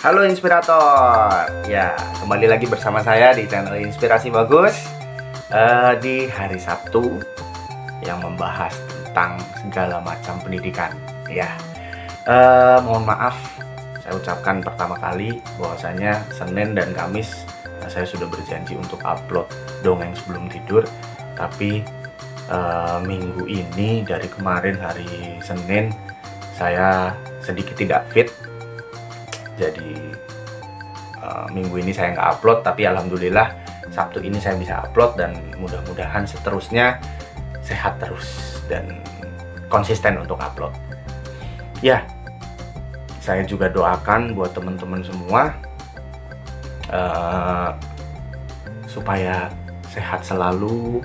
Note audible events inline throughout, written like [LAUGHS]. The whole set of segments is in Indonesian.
Halo Inspirator, ya kembali lagi bersama saya di channel Inspirasi Bagus uh, di hari Sabtu yang membahas tentang segala macam pendidikan. Ya, uh, mohon maaf saya ucapkan pertama kali bahwasanya Senin dan Kamis uh, saya sudah berjanji untuk upload dongeng sebelum tidur, tapi uh, minggu ini dari kemarin hari Senin saya sedikit tidak fit jadi uh, minggu ini saya nggak upload tapi alhamdulillah Sabtu ini saya bisa upload dan mudah-mudahan seterusnya sehat terus dan konsisten untuk upload. Ya saya juga doakan buat teman-teman semua uh, supaya sehat selalu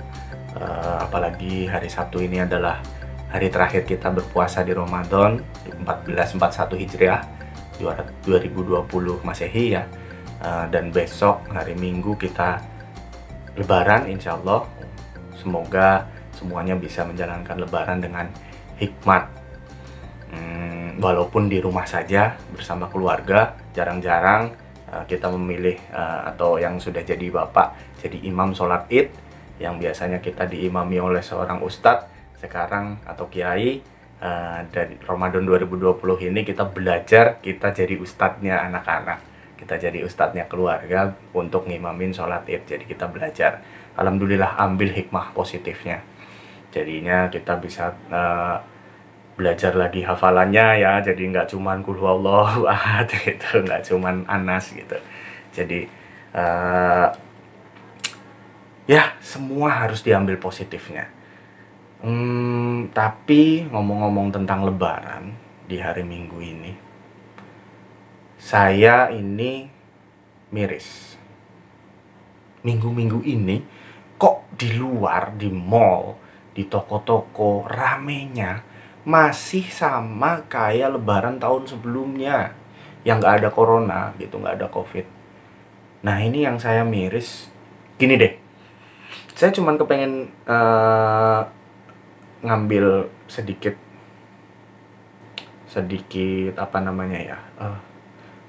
uh, apalagi hari Sabtu ini adalah hari terakhir kita berpuasa di Ramadan 1441 Hijriah 2020 Masehi ya. Uh, dan besok hari Minggu kita Lebaran Insya Allah. Semoga semuanya bisa menjalankan Lebaran dengan hikmat. Hmm, walaupun di rumah saja bersama keluarga jarang-jarang uh, kita memilih uh, atau yang sudah jadi bapak jadi imam sholat id yang biasanya kita diimami oleh seorang ustadz sekarang atau kiai uh, dari Ramadan 2020 ini kita belajar kita jadi ustadznya anak-anak. Kita jadi ustadznya keluarga untuk ngimamin sholat id. Jadi kita belajar. Alhamdulillah ambil hikmah positifnya. Jadinya kita bisa uh, belajar lagi hafalannya ya. Jadi nggak cuman kul [LAUGHS] ahad gitu. Nggak cuman anas gitu. Jadi uh, ya semua harus diambil positifnya Hmm, tapi ngomong-ngomong tentang Lebaran di hari Minggu ini, saya ini miris. Minggu-minggu ini kok di luar, di mall, di toko-toko ramenya masih sama kayak Lebaran tahun sebelumnya yang nggak ada corona gitu, nggak ada covid. Nah ini yang saya miris. Gini deh, saya cuman kepengen uh, ngambil sedikit sedikit apa namanya ya uh,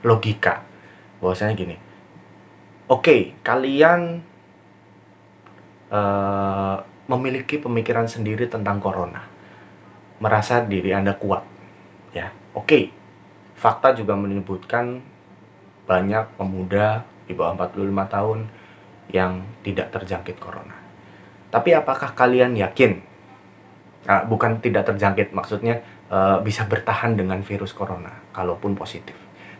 logika. Bahwasanya gini oke okay, kalian uh, memiliki pemikiran sendiri tentang corona. Merasa diri anda kuat ya. Oke okay. fakta juga menyebutkan banyak pemuda di bawah 45 tahun yang tidak terjangkit corona. Tapi apakah kalian yakin uh, bukan tidak terjangkit maksudnya uh, bisa bertahan dengan virus corona kalaupun positif.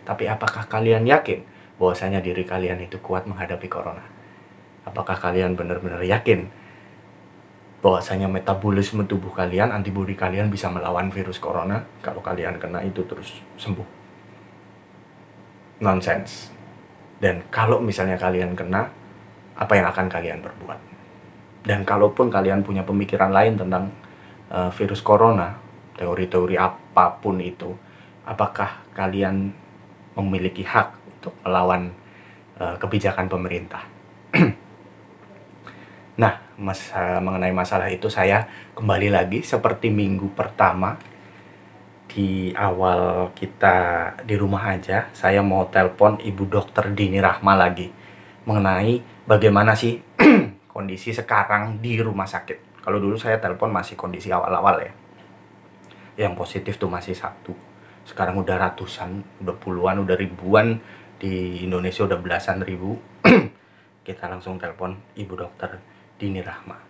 Tapi apakah kalian yakin bahwasanya diri kalian itu kuat menghadapi corona? Apakah kalian benar-benar yakin bahwasanya metabolisme tubuh kalian antibodi kalian bisa melawan virus corona? Kalau kalian kena itu terus sembuh. Nonsense. Dan kalau misalnya kalian kena apa yang akan kalian perbuat? Dan kalaupun kalian punya pemikiran lain tentang uh, virus corona, teori-teori apa pun itu, apakah kalian memiliki hak untuk melawan uh, kebijakan pemerintah? [CLEARS THROAT] nah, mas, uh, mengenai masalah itu saya kembali lagi seperti minggu pertama di awal kita di rumah aja, saya mau telepon Ibu Dokter Dini Rahma lagi mengenai bagaimana sih [CLEARS THROAT] kondisi sekarang di rumah sakit kalau dulu saya telepon masih kondisi awal-awal ya. Yang positif tuh masih satu. Sekarang udah ratusan udah puluhan udah ribuan. Di Indonesia udah belasan ribu. [CLEARS THROAT] Kita langsung telepon ibu dokter Dini Rahma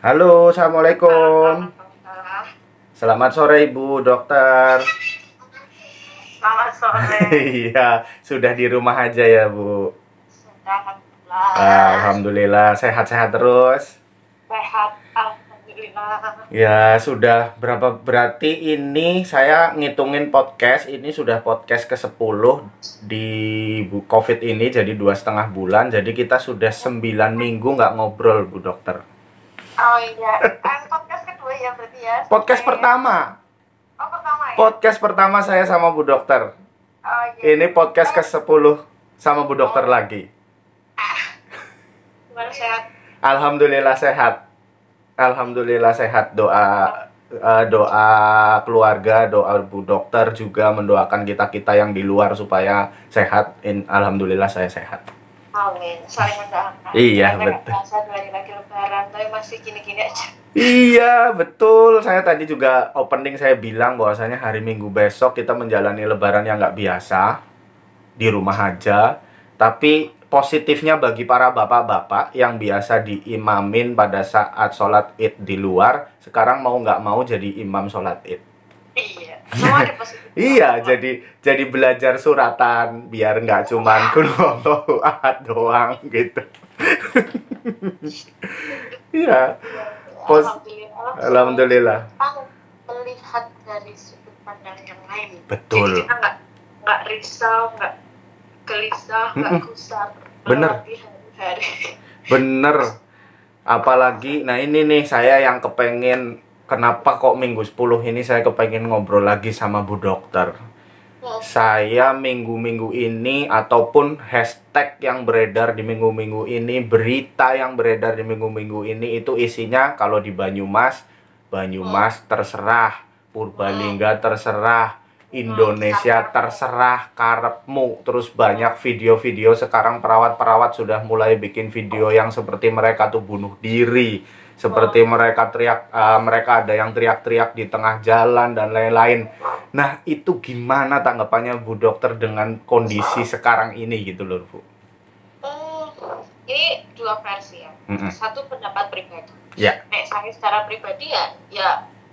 Halo, assalamualaikum. Selamat sore ibu dokter. Selamat sore. [LAUGHS] Iya, sudah di rumah aja ya bu. Alhamdulillah. Alhamdulillah, sehat-sehat terus. Sehat, alhamdulillah. Ya sudah berapa berarti ini saya ngitungin podcast ini sudah podcast ke 10 di COVID ini jadi dua setengah bulan jadi kita sudah 9 minggu nggak ngobrol bu dokter. Oh iya. And podcast kedua ya berarti ya. Podcast pertama. Oh pertama ya. Podcast pertama saya sama Bu Dokter. Oh iya. Ini podcast ke-10 sama Bu Dokter lagi. Gimana sehat? Alhamdulillah sehat. Alhamdulillah sehat. Doa eh, doa keluarga, doa Bu Dokter juga mendoakan kita-kita yang di luar supaya sehat. In, Alhamdulillah saya sehat. Amin. Saling mendoakan. Iya, betul. Puasa dua hari lagi lebaran, tapi masih gini-gini aja. Iya, betul. Saya tadi juga opening saya bilang bahwasanya hari Minggu besok kita menjalani lebaran yang nggak biasa di rumah aja. Tapi positifnya bagi para bapak-bapak yang biasa diimamin pada saat sholat id di luar, sekarang mau nggak mau jadi imam sholat id. Iya. Semua ada positif. [LAUGHS] Iya, jadi jadi belajar suratan biar nggak cuman kul huwallahu ahad doang gitu. [LAUGHS] Iya, pos- Alhamdulillah. alhamdulillah. Melihat dari sudut pandang yang lain. Betul. Jadi kita nggak nggak risau, nggak gelisah, nggak Mm-mm. gusar. Bener. melewati hari-hari. Bener. Apalagi, nah ini nih saya yang kepengen kenapa kok minggu 10 ini saya kepengen ngobrol lagi sama Bu Dokter. Saya minggu-minggu ini ataupun hashtag yang beredar di minggu-minggu ini, berita yang beredar di minggu-minggu ini itu isinya kalau di Banyumas, Banyumas terserah, Purbalingga terserah, Indonesia terserah, karepmu. Terus banyak video-video sekarang perawat-perawat sudah mulai bikin video yang seperti mereka tuh bunuh diri, seperti mereka teriak, eh, mereka ada yang teriak-teriak di tengah jalan dan lain-lain. Nah, itu gimana tanggapannya Bu Dokter dengan kondisi sekarang ini gitu loh, Bu? Hmm, ini dua versi ya. Mm-mm. Satu pendapat pribadi. Ya. Nek saya secara pribadi ya, ya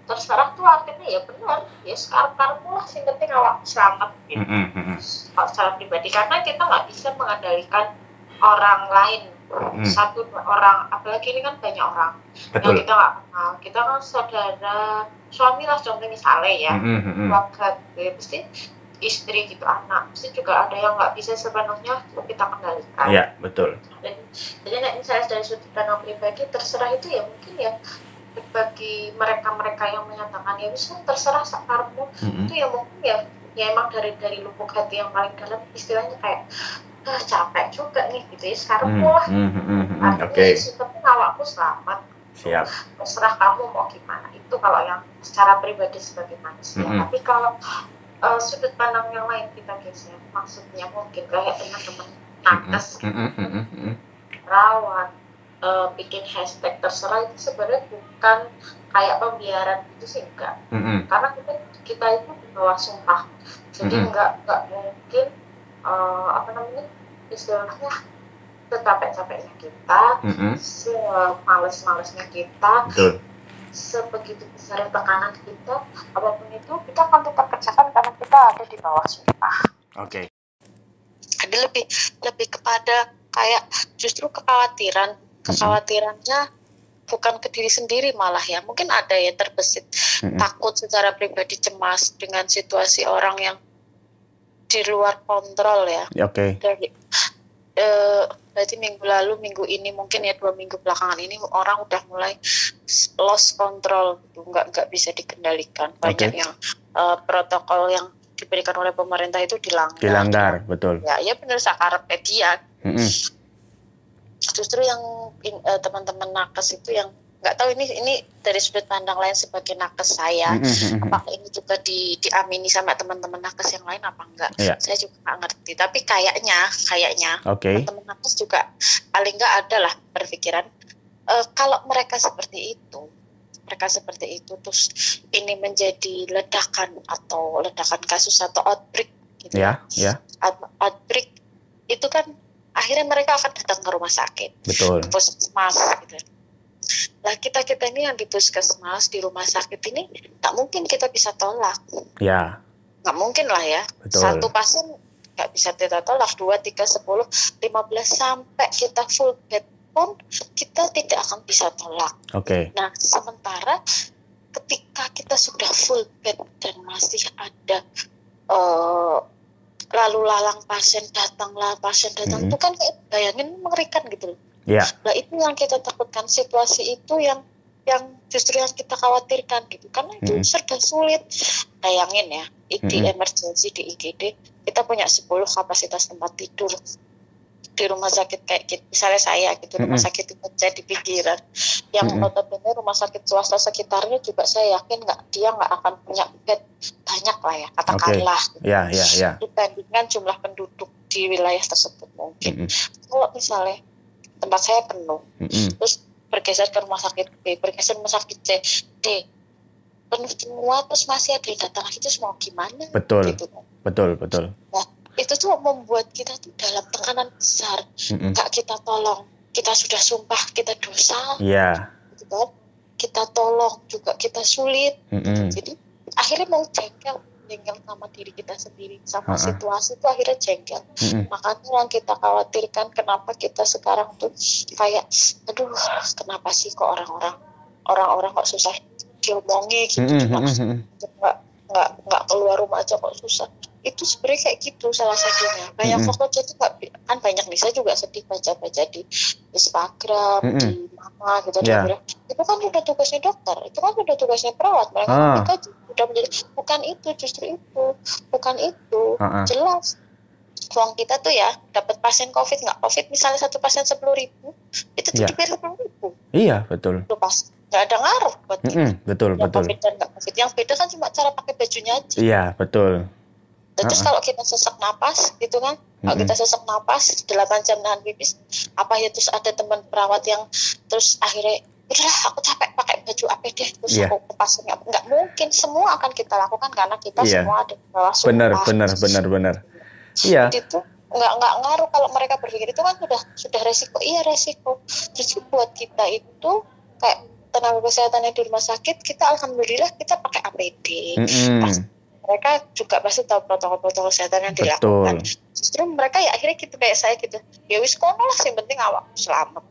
terserah tuh artinya ya benar. Ya sekarang karmu lah, sing penting awak selamat gitu. Mm-mm. Kalau secara pribadi karena kita nggak bisa mengendalikan orang lain Mm. satu orang apalagi ini kan banyak orang yang Betul. kita nggak kenal kita kan saudara suami lah contoh misalnya ya Mm-mm, mm-mm. keluarga ya, pasti istri gitu anak pasti juga ada yang nggak bisa sepenuhnya kita kendalikan Iya, betul. dan jadi nek misalnya dari sudut pandang pribadi terserah itu ya mungkin ya bagi mereka-mereka yang menyatakan ya bisa terserah sakarmu Mm-mm. itu ya mungkin ya ya emang dari dari lubuk hati yang paling dalam istilahnya kayak ah capek juga nih gitu ya sekarang Mm, lah mm, mm, mm, mm. artinya Oke, ya tapi awakku selamat siap. terserah kamu mau gimana itu kalau yang secara pribadi sebagai manusia Mm-mm. tapi kalau eh, sudut pandang yang lain kita geser maksudnya mungkin kayak teman-teman nakes Mm, mm, mm, mm, mm. rawat eh, bikin hashtag terserah itu sebenarnya bukan kayak pembiaran itu sih enggak Mm, mm. karena kita kita itu di bawah sumpah jadi Mm-mm. enggak enggak mungkin eh, apa namanya istilahnya secapek-capeknya kita Mm, mm. semales-malesnya kita Betul. sebegitu besar tekanan kita apa pun itu kita akan tetap kerjakan karena kita ada di bawah sumpah Oke. ada lebih lebih kepada kayak justru kekhawatiran kekhawatirannya bukan ke diri sendiri malah ya mungkin ada ya terbesit Mm-mm. takut secara pribadi cemas dengan situasi orang yang di luar kontrol ya Oke. dari eh, berarti minggu lalu minggu ini mungkin ya dua minggu belakangan ini orang udah mulai lost control gitu nggak nggak bisa dikendalikan banyak Oke. yang eh, protokol yang diberikan oleh pemerintah itu dilanggar Dilanggar, betul. ya ya benar sakarep dia Mm-mm. justru yang eh, teman-teman nakes itu yang nggak tahu ini ini dari sudut pandang lain sebagai nakes saya Mm-mm, mm-mm. apakah ini juga di diamini sama teman-teman nakes yang lain apa enggak Iya. saya juga nggak ngerti tapi kayaknya kayaknya Oke. teman nakes juga paling nggak ada lah berpikiran eh, kalau mereka seperti itu mereka seperti itu terus ini menjadi ledakan atau ledakan kasus atau outbreak gitu Ya, ya, Out- outbreak itu kan akhirnya mereka akan datang ke rumah sakit betul. ke puskesmas gitu lah kita kita ini yang di puskesmas di rumah sakit ini tak mungkin kita bisa tolak Ya, nggak mungkin lah ya betul. satu pasien nggak bisa kita tolak dua tiga sepuluh lima belas sampai kita full bed pun kita tidak akan bisa tolak Oke. nah sementara ketika kita sudah full bed dan masih ada eh, lalu lalang pasien datanglah pasien datang Mhm. itu kan kayak bayangin mengerikan gitu loh Ya, Nah itu yang kita takutkan situasi itu yang yang justru yang kita khawatirkan gitu karena itu Mm-mm. serba sulit bayangin ya di Mm-mm. emergency di IGD kita punya 10 kapasitas tempat tidur di rumah sakit kayak gitu misalnya saya gitu rumah Mm-mm. sakit itu saya di pinggiran yang Mm-mm. notabene rumah sakit swasta sekitarnya juga saya yakin nggak dia nggak akan punya bed banyak lah ya katakanlah Ya, ya, ya. dibandingkan jumlah penduduk di wilayah tersebut mungkin Mm-mm. kalau misalnya tempat saya penuh. Mm-mm. terus bergeser ke rumah sakit B bergeser ke rumah sakit C D. Penuh semua terus masih ada yang datang lagi terus mau gimana? Betul, gitu. Betul, betul. itu tuh membuat kita tuh dalam tekanan besar. Mm-mm. nggak kita tolong. Kita sudah sumpah kita dosa. Iya. gitu kan? Kita tolong juga kita sulit. Mm-mm. jadi akhirnya mau jengkel jengkel sama diri kita sendiri sama Ha-ha. situasi itu akhirnya jengkel Mm-mm. makanya yang kita khawatirkan kenapa kita sekarang tuh kayak aduh kenapa sih kok orang-orang orang-orang kok susah diomongi gitu Mm-mm. cuma Mm-mm. nggak nggak nggak keluar rumah aja kok susah itu sebenarnya kayak gitu salah satunya banyak Mm-mm. faktor jadi nggak kan banyak nih saya juga sedih baca baca di Instagram Mm-mm. di mana gitu Ya. dia bilang, itu kan udah tugasnya dokter itu kan udah tugasnya perawat mereka Ah. kita udah menjadi bukan itu justru itu bukan itu Ha-ha. jelas uang kita tuh ya dapat pasien covid nggak covid misalnya satu pasien sepuluh ribu itu tuh Ya. dibayar sepuluh ribu Iya, betul. itu pas nggak ada ngaruh buat kita Mm-mm. Betul, yang betul. covid dan nggak covid yang beda kan cuma cara pakai bajunya aja Iya, betul. Terus kalau kita sesak napas gitu kan kalau kita sesak napas 8 jam nahan pipis apa ya terus ada teman perawat yang terus akhirnya udahlah aku capek pakai baju APD terus Iya. aku ke nggak mungkin semua akan kita lakukan karena kita Iya. semua ada di bawah Benar, sumpah. benar, benar, benar. Iya. itu nggak nggak ngaruh kalau mereka berpikir itu kan sudah sudah resiko iya resiko justru buat kita itu kayak tenaga kesehatannya di rumah sakit kita alhamdulillah kita pakai APD Mm-mm. Mereka juga pasti tahu protokol-protokol kesehatan yang Betul. dilakukan justru mereka ya akhirnya gitu kayak saya gitu ya wis kono lah yang penting awak selamat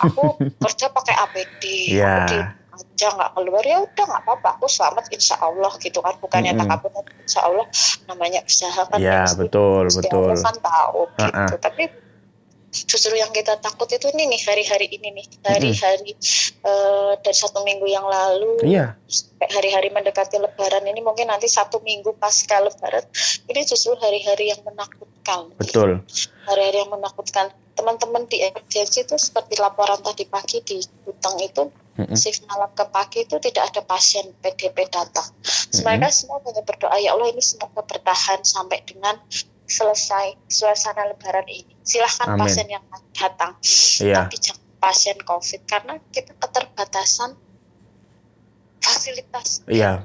aku [LAUGHS] kerja pakai APD Iya. aku di aja nggak keluar ya udah nggak apa-apa aku selamat insya Allah gitu kan bukannya Mm-mm. takabur insya Allah namanya usaha kan Iya, pasti betul, betul. Kan tahu gitu Ha-ha. tapi justru yang kita takut itu nih nih hari-hari ini nih. Hari-hari eh, dari satu minggu yang lalu sampai hari-hari mendekati lebaran ini mungkin nanti satu minggu pasca lebaran ini justru hari-hari yang menakutkan. Betul. hari-hari yang menakutkan. Teman-teman di emergency itu seperti laporan tadi pagi di Butang itu Mm-mm. shift malam ke pagi itu tidak ada pasien PDP datang. Mereka semua hanya berdoa ya Allah ini semoga bertahan sampai dengan selesai suasana lebaran ini silahkan Amin. pasien yang datang Iya. tapi jangan pasien COVID karena kita keterbatasan fasilitas Iya.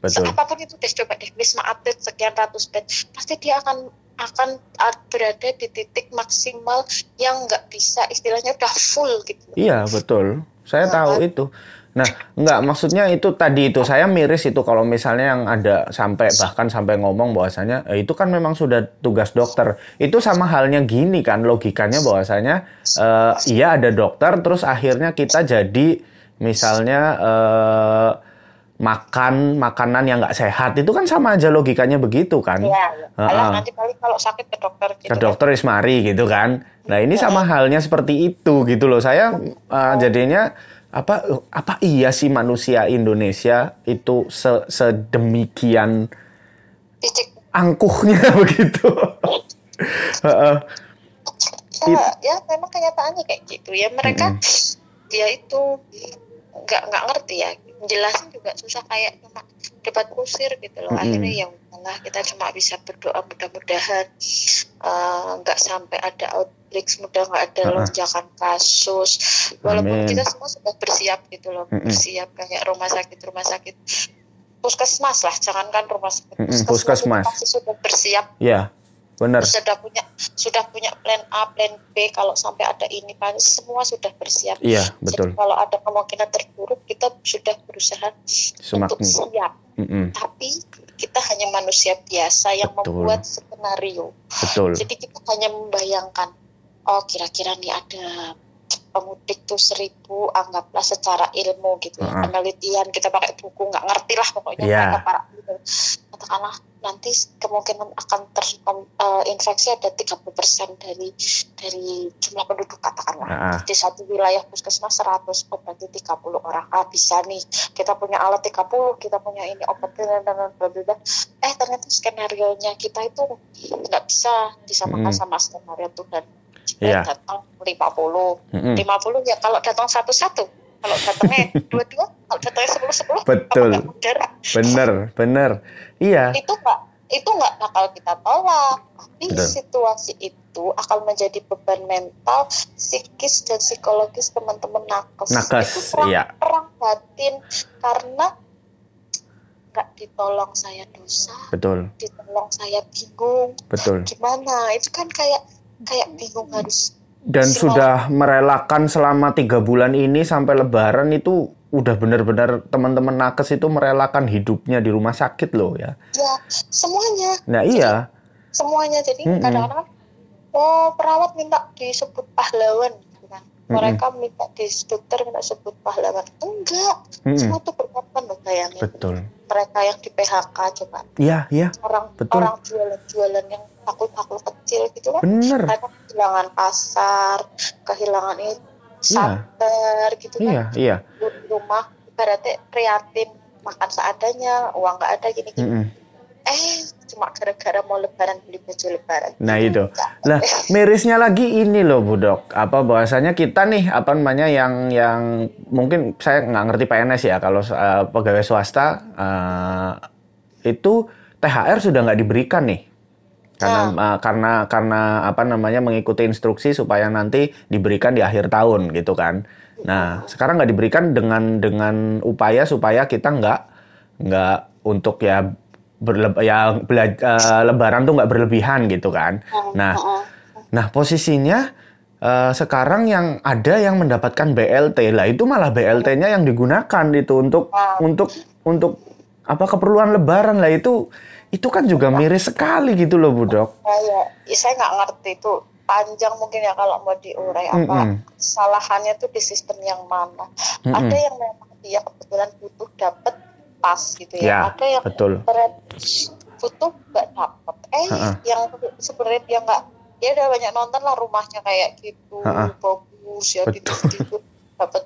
Betul. apa pun itu deh coba deh wisma atlet sekian ratus bed pasti dia akan akan uh, berada di titik maksimal yang nggak bisa istilahnya udah full gitu Iya, betul. Saya Nah, tahu kan? itu. Nah, enggak maksudnya itu tadi itu saya miris itu kalau misalnya yang ada sampai bahkan sampai ngomong bahwasanya eh, itu kan memang sudah tugas dokter. Itu sama halnya gini kan logikanya bahwasanya eh, iya ada dokter terus akhirnya kita jadi misalnya eh, makan makanan yang nggak sehat itu kan sama aja logikanya begitu kan. ya Heeh. Alah, nanti paling kalau sakit ke dokter gitu ke dokter Ismari gitu kan. Nah ini sama halnya seperti itu gitu loh. Saya uh, jadinya apa apa iya sih manusia Indonesia itu se- sedemikian angkuhnya [LAUGHS] begitu. Ya, ya memang kenyataannya kayak gitu ya. Mereka dia itu nggak nggak ngerti ya. Jelasin juga susah kayak cuma debat kusir gitu loh. Mm-mm. akhirnya ya udahlah kita cuma bisa berdoa mudah-mudahan eh, nggak sampai ada outbreak mudah nggak ada lonjakan kasus walaupun Amin. kita semua sudah bersiap gitu loh Mm-mm. bersiap kayak rumah sakit rumah sakit puskesmas lah jangankan rumah sakit Mm-mm, puskesmas. itu pasti sudah bersiap ya benar. sudah punya sudah punya plan A, plan B kalau sampai ada ini kan semua sudah bersiap. Iya Jadi betul. kalau ada kemungkinan terburuk kita sudah berusaha untuk Semakin. siap. Mm-mm, Tapi kita hanya manusia biasa yang Betul. membuat skenario. betul. Jadi kita hanya membayangkan oh kira-kira nih ada pemudik tuh seribu anggaplah secara ilmu gitu ya Uh-uh. penelitian kita pakai buku nggak ngerti lah pokoknya Iya. mereka para gitu. katakanlah nanti kemungkinan akan terinfeksi uh, ada 30% dari dari jumlah penduduk katakanlah Ah. di satu wilayah puskesmas 100 oh berarti 30 orang ah bisa nih kita punya alat 30 kita punya ini obat dan dan dan eh ternyata skenario nya kita itu nggak bisa disamakan Mm. sama skenario Tuhan Iya. datang 50 Mm-mm. 50 ya kalau datang satu-satu kalau datangnya [LAUGHS] dua-dua kalau datangnya sepuluh-sepuluh Betul. Bener, bener. Iya. itu nggak itu nggak bakal kita tolak tapi Betul. situasi itu akan menjadi beban mental psikis dan psikologis teman-teman nakes Nakes, itu perang, iya. perang batin karena nggak ditolong saya dosa Betul, ditolong saya bingung betul. gimana itu kan kayak kayak bingung harus Dan Si sudah merelakan selama tiga bulan ini sampai Lebaran itu udah benar-benar teman-teman nakes itu merelakan hidupnya di rumah sakit loh ya. ya semuanya Nah iya, semuanya jadi Mm-mm. kadang-kadang oh perawat minta disebut pahlawan gitu kan Mm-mm. mereka minta di dokter minta sebut pahlawan enggak semua tuh berkorban loh bayangin betul. mereka yang di PHK coba Iya, iya, orang Betul. orang jualan-jualan yang takut-takut kecil gitu kan bener. mereka kehilangan pasar kehilangan itu sabar gitu kan Iya, iya. rumah ibaratnya prihatin makan seadanya uang nggak ada gini gini Mm-mm. eh cuma gara-gara mau lebaran beli baju lebaran Nah itu. Lah, mirisnya lagi ini loh, Bu Dok. Apa bahwasanya kita nih apa namanya yang yang mungkin saya nggak ngerti PNS ya kalau eh, pegawai swasta eh, itu THR sudah nggak diberikan nih. Karena eh, karena karena apa namanya mengikuti instruksi supaya nanti diberikan di akhir tahun gitu kan. Nah, sekarang nggak diberikan dengan dengan upaya supaya kita nggak nggak untuk ya berle ya bela- eh, lebaran tuh nggak berlebihan gitu kan. Nah, Heeh. Nah, posisinya eh, sekarang yang ada yang mendapatkan BLT lah itu malah BLT-nya yang digunakan itu untuk Wow. untuk untuk apa keperluan lebaran lah itu itu kan juga miris sekali gitu loh Bu Dok. saya ya, saya nggak ngerti itu panjang mungkin ya kalau mau diurai apa Mm-mm. kesalahannya tuh di sistem yang mana Mm-mm. ada yang memang dia kebetulan butuh dapat pas gitu ya, Ya, ada yang betul. berat butuh nggak dapat eh Ha-ha. yang sebenarnya dia nggak dia udah banyak nonton lah rumahnya kayak gitu Ha-ha. bagus ya gitu Betul. gitu dapat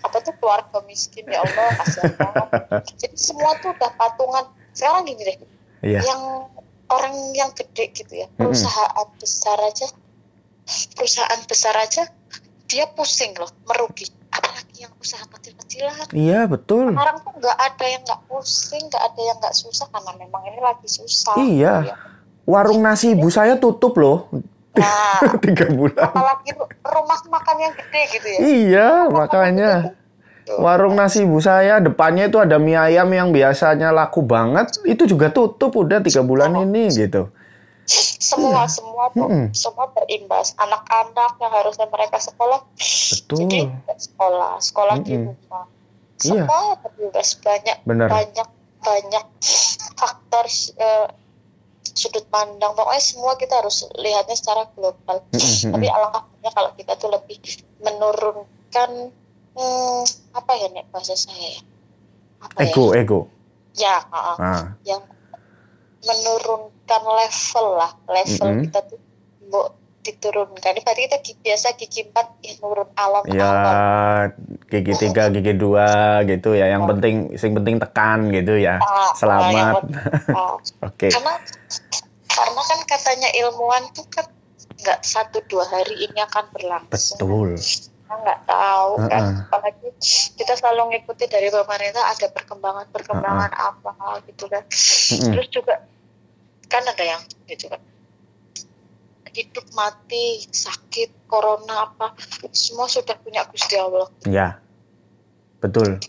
apa tuh keluarga miskin ya Allah kasihan banget [LAUGHS] jadi semua tuh udah patungan sekarang gini deh Iya. yang orang yang gede gitu ya perusahaan besar aja perusahaan besar aja dia pusing loh merugi apalagi yang usaha kecil-kecilan Iya, betul. sekarang tuh nggak ada yang nggak pusing nggak ada yang nggak susah karena memang ini lagi susah Iya. Ya. Warung nasi ibu saya tutup loh nah [LAUGHS] tiga bulan. apalagi ru- rumah makan yang gede gitu ya Iya, makanya. Tuh. Warung nasi ibu saya depannya itu ada mie ayam yang biasanya laku banget, itu juga tutup udah tiga bulan ini gitu. semua semua tuh Mm-mm. semua berimbas anak-anak yang harusnya mereka sekolah Betul. jadi sekolah sekolah di Mm-mm. rumah Iya. semua berimbas banyak Bener. banyak banyak faktor eh, sudut pandang pokoknya semua kita harus lihatnya secara global Mm-mm, tapi mm-mm. alangkah baiknya kalau kita tuh lebih menurunkan hmm, apa ya nek bahasa saya ya apa Ego, ego. ya ya ha-ha. Ah, yang menurunkan level lah level Mm-mm. kita tuh mbok diturunkan ini berarti kita biasa gigi empat ya nurun alon ya gigi tiga, gigi dua gitu ya. Yang penting, sing penting tekan gitu ya. Selamat. [LAUGHS] Oke. karena karena kan katanya ilmuwan tuh kan nggak satu dua hari ini akan berlangsung Betul. Kita nggak tahu kan Uh-uh. apalagi kita selalu ngikuti dari pemerintah ada perkembangan perkembangan apa gitu kan Mm-mm. terus juga kan ada yang gitu kan hidup mati sakit corona apa semua sudah punya gusti allah Ya. Betul.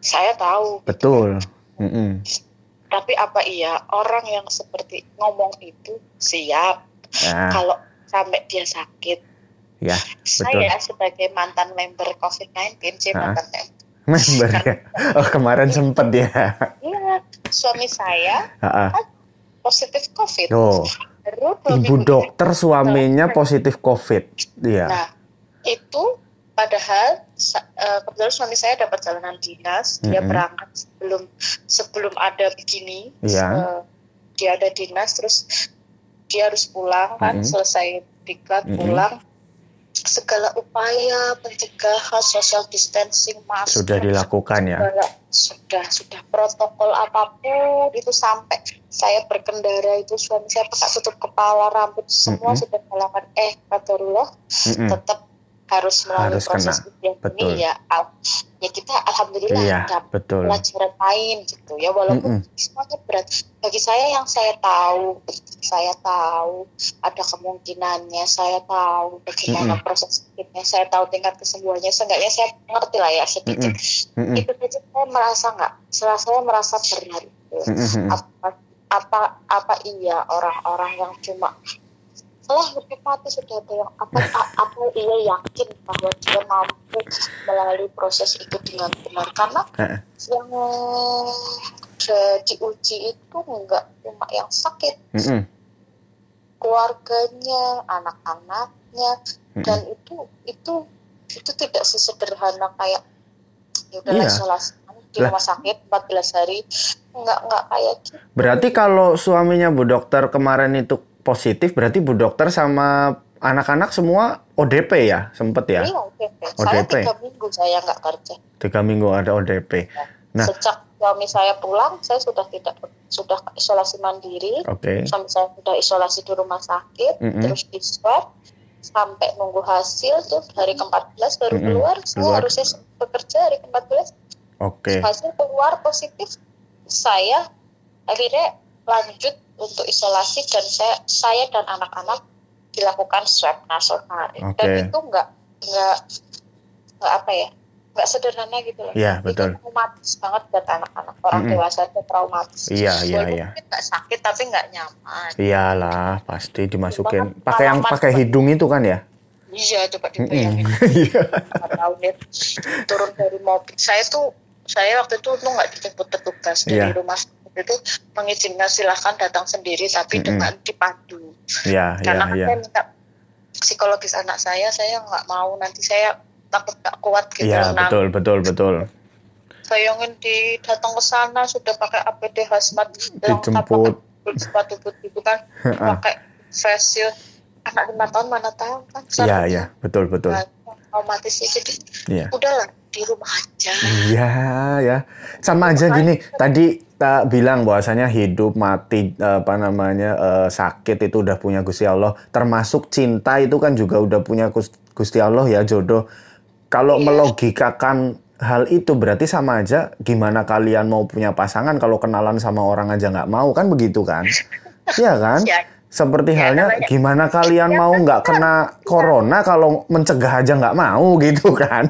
saya tahu Betul. Mm-mm. tapi apa iya orang yang seperti ngomong itu siap Ya, kalau sampai dia sakit ya, saya sebagai mantan member COVID-19 sih Ah. mantan member member ya. Oh, kemarin sempet ya. Iya, suami saya ah. positif COVID. Oh, Baru ibu dokter suaminya positif COVID. Iya. Nah, itu padahal kebetulan suami saya dapat jalanan dinas, dia Mm-mm. berangkat sebelum sebelum ada begini. Iya. Eh, dia ada dinas terus dia harus pulang kan Mm-mm. selesai diklat Mm-mm. pulang segala upaya pencegahan social distancing masker Sudah dilakukan ya. sudah sudah protokol apa pun itu sampai saya berkendara itu suami saya pakai tutup kepala rambut semua Mm-mm. sudah melakukan eh kadarullah Mm-mm. tetap harus melalui Harus proses kena. ujian Betul. ini ya al- ya kita alhamdulillah Iya, betul. pelajaran lain gitu ya walaupun semuanya berat bagi saya yang saya tahu saya tahu ada kemungkinannya saya tahu bagaimana proses sakitnya saya tahu tingkat kesembuhannya seenggaknya saya ngerti lah ya sedikit Mm-mm. itu saja saya merasa nggak saya saya merasa berat gitu. Mm-mm. apa apa apa iya orang-orang yang cuma hidup mati sudah ada yang apa apa iya yakin bahwa dia mampu melalui proses itu dengan benar karena yang udah diuji itu enggak cuma yang sakit Mm-mm. keluarganya anak-anaknya Mm-mm. dan itu itu itu tidak sesederhana kayak ya udahlah Iya. isolasi di Lah. rumah sakit 14 hari enggak enggak kayak gitu Berarti kalau suaminya Bu Dokter kemarin itu positif, berarti Bu Dokter sama anak-anak semua ODP ya, sempet ya? Iya, ODP. Saya ODP. tiga minggu saya nggak kerja. Tiga minggu ada ODP. Nah. Sejak suami saya pulang, saya sudah tidak sudah isolasi mandiri. Oke. Suami saya sudah isolasi di rumah sakit, Mm-mm. terus di swab sampai nunggu hasil tuh hari ke-14 baru Mm-mm. keluar. Saya Keluar. harusnya bekerja hari ke-14. Oke. Hasil keluar positif. Saya akhirnya lanjut untuk isolasi dan saya saya dan anak-anak dilakukan swab nasofaring. Dan Oke. itu enggak enggak enggak apa ya? Enggak sederhana gitu loh. Iya, Itu betul. traumatis banget buat anak-anak. Orang Mm-mm. dewasa itu traumatis. Iya, iya, iya. mungkin nggak sakit tapi nggak nyaman. Iyalah, pasti dimasukin. Pakai yang pakai hidung itu kan ya? Iya, coba dibayangin. [LAUGHS] Iya. Tahun ya, turun dari mobil. Saya tuh saya waktu itu tuh nggak dijemput petugas dari Iya. rumah itu mengizinkan silahkan datang sendiri tapi Mm-mm. dengan dipandu. Iya, Karena kan iya. saya minta psikologis anak saya, saya nggak mau nanti saya takut nggak kuat gitu. Iya, Nah, betul, betul, betul. bayangin di datang ke sana sudah pakai APD hazmat Dijemput. pakai sepatu boot gitu kan, pakai face shield. Anak lima tahun mana tahu kan? Iya, iya, betul, betul. Nah, traumatis sih. jadi Iya. udahlah di rumah aja. Iya, ya. Sama aja gini. Tadi tak bilang bahwasanya hidup mati apa namanya eh, sakit itu udah punya Gusti Allah. Termasuk cinta itu kan juga udah punya Gus- Gusti Allah ya jodoh. Kalau Iya. melogikakan hal itu berarti sama aja gimana kalian mau punya pasangan kalau kenalan sama orang aja nggak mau kan begitu kan? [LAUGHS] Iya kan? Ya, Seperti Ya, halnya namanya- gimana kalian Ya, mau kan, nggak kan. kena corona kalau mencegah aja nggak mau [LAUGHS] gitu kan?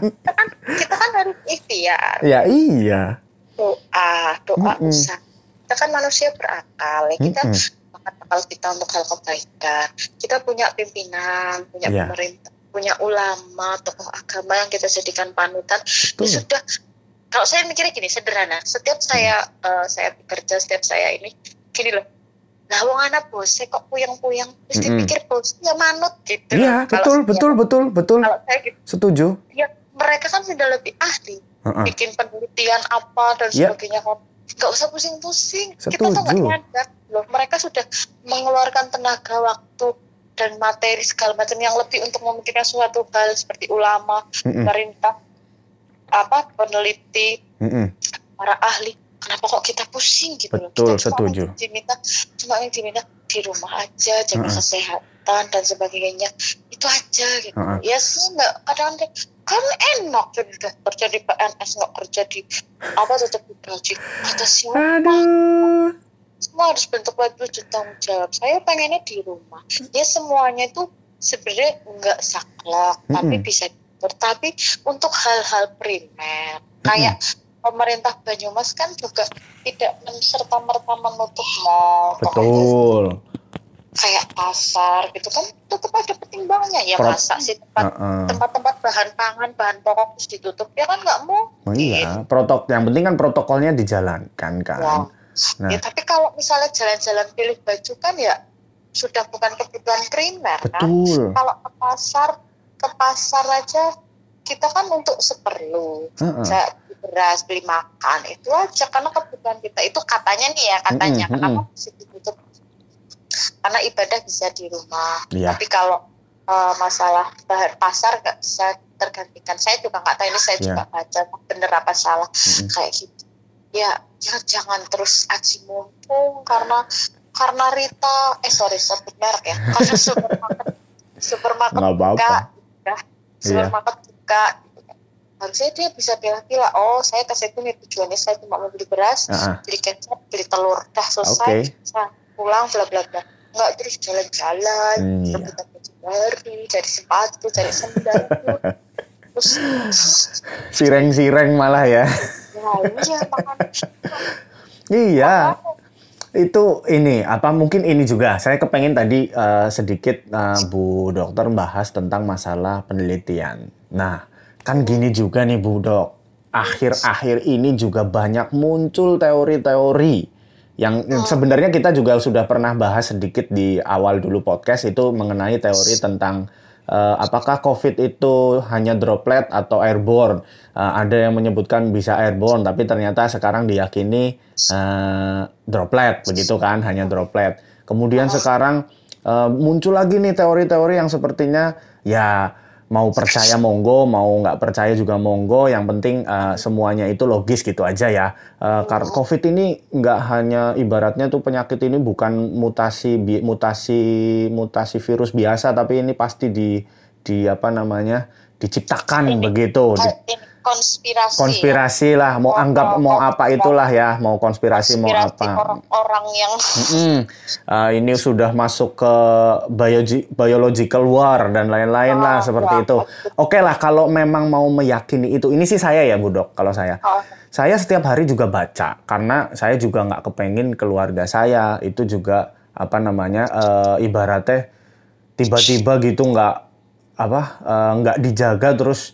kita kan harus ikhtiar, Ya iya. doa, doa Mm-mm. usaha. Kita kan manusia berakal, ya. kita Mm-mm. makan akal kita untuk hal kebaikan. Kita punya pimpinan, punya Iya. pemerintah, punya ulama, tokoh agama yang kita jadikan panutan. Ya Betul. sudah. Kalau saya mikirnya gini, sederhana. Setiap saya Hmm. eh, saya bekerja, setiap saya ini, gini loh. Lah wong anak bosnya kok puyeng-puyeng, terus Mm-mm. dipikir bosnya manut gitu. Iya, betul, betul, betul, betul. Kalau saya gitu, Setuju. ya mereka kan sudah lebih ahli Heeh. bikin penelitian apa dan Ya. sebagainya nggak usah pusing-pusing kita tuh nggak nyadar loh mereka sudah mengeluarkan tenaga waktu dan materi segala macam yang lebih untuk memikirkan suatu hal seperti ulama Mm-mm. pemerintah apa peneliti Mm-mm. para ahli kenapa kok kita pusing gitu loh Betul, kita cuma setuju. yang diminta cuma yang diminta di rumah aja jaga Heeh. kesehatan dan sebagainya itu aja gitu Heeh. ya sih nggak kadang kadang kan enak sudah kerja di PNS nggak kerja di apa tetap di gaji kata siapa Aduh. semua harus bentuk wajib tanggung jawab saya pengennya di rumah ya semuanya itu sebenarnya nggak saklek tapi Mm-mm. bisa tapi untuk hal-hal primer kayak pemerintah Banyumas kan juga tidak serta merta menutup mall Betul. kayak pasar gitu kan tetap ada pertimbangannya ya Pro- masa sih tempat Heeh. tempat-tempat bahan pangan bahan pokok terus ditutup ya kan nggak mau Oh iya, protokol yang penting kan protokolnya dijalankan kan. Wow. Nah. Ya, tapi kalau misalnya jalan-jalan pilih baju kan ya sudah bukan kebutuhan primer kan. Betul. Kalau ke pasar, ke pasar aja kita kan untuk seperlu. Saya beras beli makan itu aja karena kebutuhan kita itu katanya nih ya katanya Mm-mm, kenapa mesti ditutup karena ibadah bisa di rumah Iya. tapi kalau eh, masalah bahan pasar nggak bisa tergantikan saya juga nggak tahu ini saya Iya. juga baca bener apa salah Mm-mm. kayak gitu ya ya jangan terus aji mumpung karena karena Rita eh sorry sebut merek ya karena [LAUGHS] supermarket supermarket Nggak apa-apa. buka udah Iya. supermarket buka gitu kan. Harusnya dia bisa bilang-bilang oh saya ke situ nih tujuannya saya cuma mau beli beras ah. beli kecap beli telur dah selesai Oke. saya pulang bla bla bla nggak terus jalan-jalan Hmm, iya. rebutan baju baru cari sepatu cari sendal terus [LAUGHS] Sireng-sireng malah ya. ya iya Iya. Itu ini apa mungkin ini juga saya kepengen tadi eh, sedikit eh, Bu Dokter bahas tentang masalah penelitian. Nah, kan gini juga nih Bu Dok. Akhir-akhir ini juga banyak muncul teori-teori yang yang sebenarnya kita juga sudah pernah bahas sedikit di awal dulu podcast itu mengenai teori tentang eh, apakah COVID itu hanya droplet atau airborne. Eh, ada yang menyebutkan bisa airborne, tapi ternyata sekarang diyakini eh, droplet, begitu kan, hanya droplet. Kemudian sekarang eh, muncul lagi nih teori-teori yang sepertinya ya mau percaya monggo, mau nggak percaya juga monggo. Yang penting eh, semuanya itu logis gitu aja ya. Karena COVID ini nggak hanya ibaratnya tuh penyakit ini bukan mutasi bi- mutasi mutasi virus biasa, tapi ini pasti di di apa namanya diciptakan Ini- begitu. Ini konspirasi konspirasi lah, mau Oh, anggap oh, mau oh, apa itulah ya, mau konspirasi mau konspirasi apa. orang-orang yang Mm-mm. Uh, ini sudah masuk ke biogi- biological war dan lain-lain lah Oh, seperti itu. Oke lah kalau memang mau meyakini itu, ini sih saya ya Bu Dok, kalau saya. oh, Saya setiap hari juga baca karena saya juga nggak kepengin keluarga saya itu juga apa namanya eh, ibaratnya tiba-tiba gitu nggak apa eh, nggak dijaga terus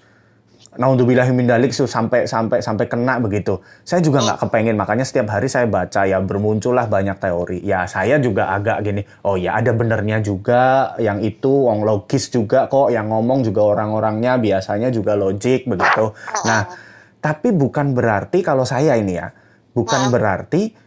naudzubillahi min dalik so, sampai sampai sampai kena begitu. Saya juga nggak kepengen makanya setiap hari saya baca ya bermuncullah banyak teori. Ya saya juga agak gini, oh ya ada benernya juga yang itu wong logis juga kok yang ngomong juga orang-orangnya biasanya juga logik begitu. Nah, tapi bukan berarti kalau saya ini ya, bukan berarti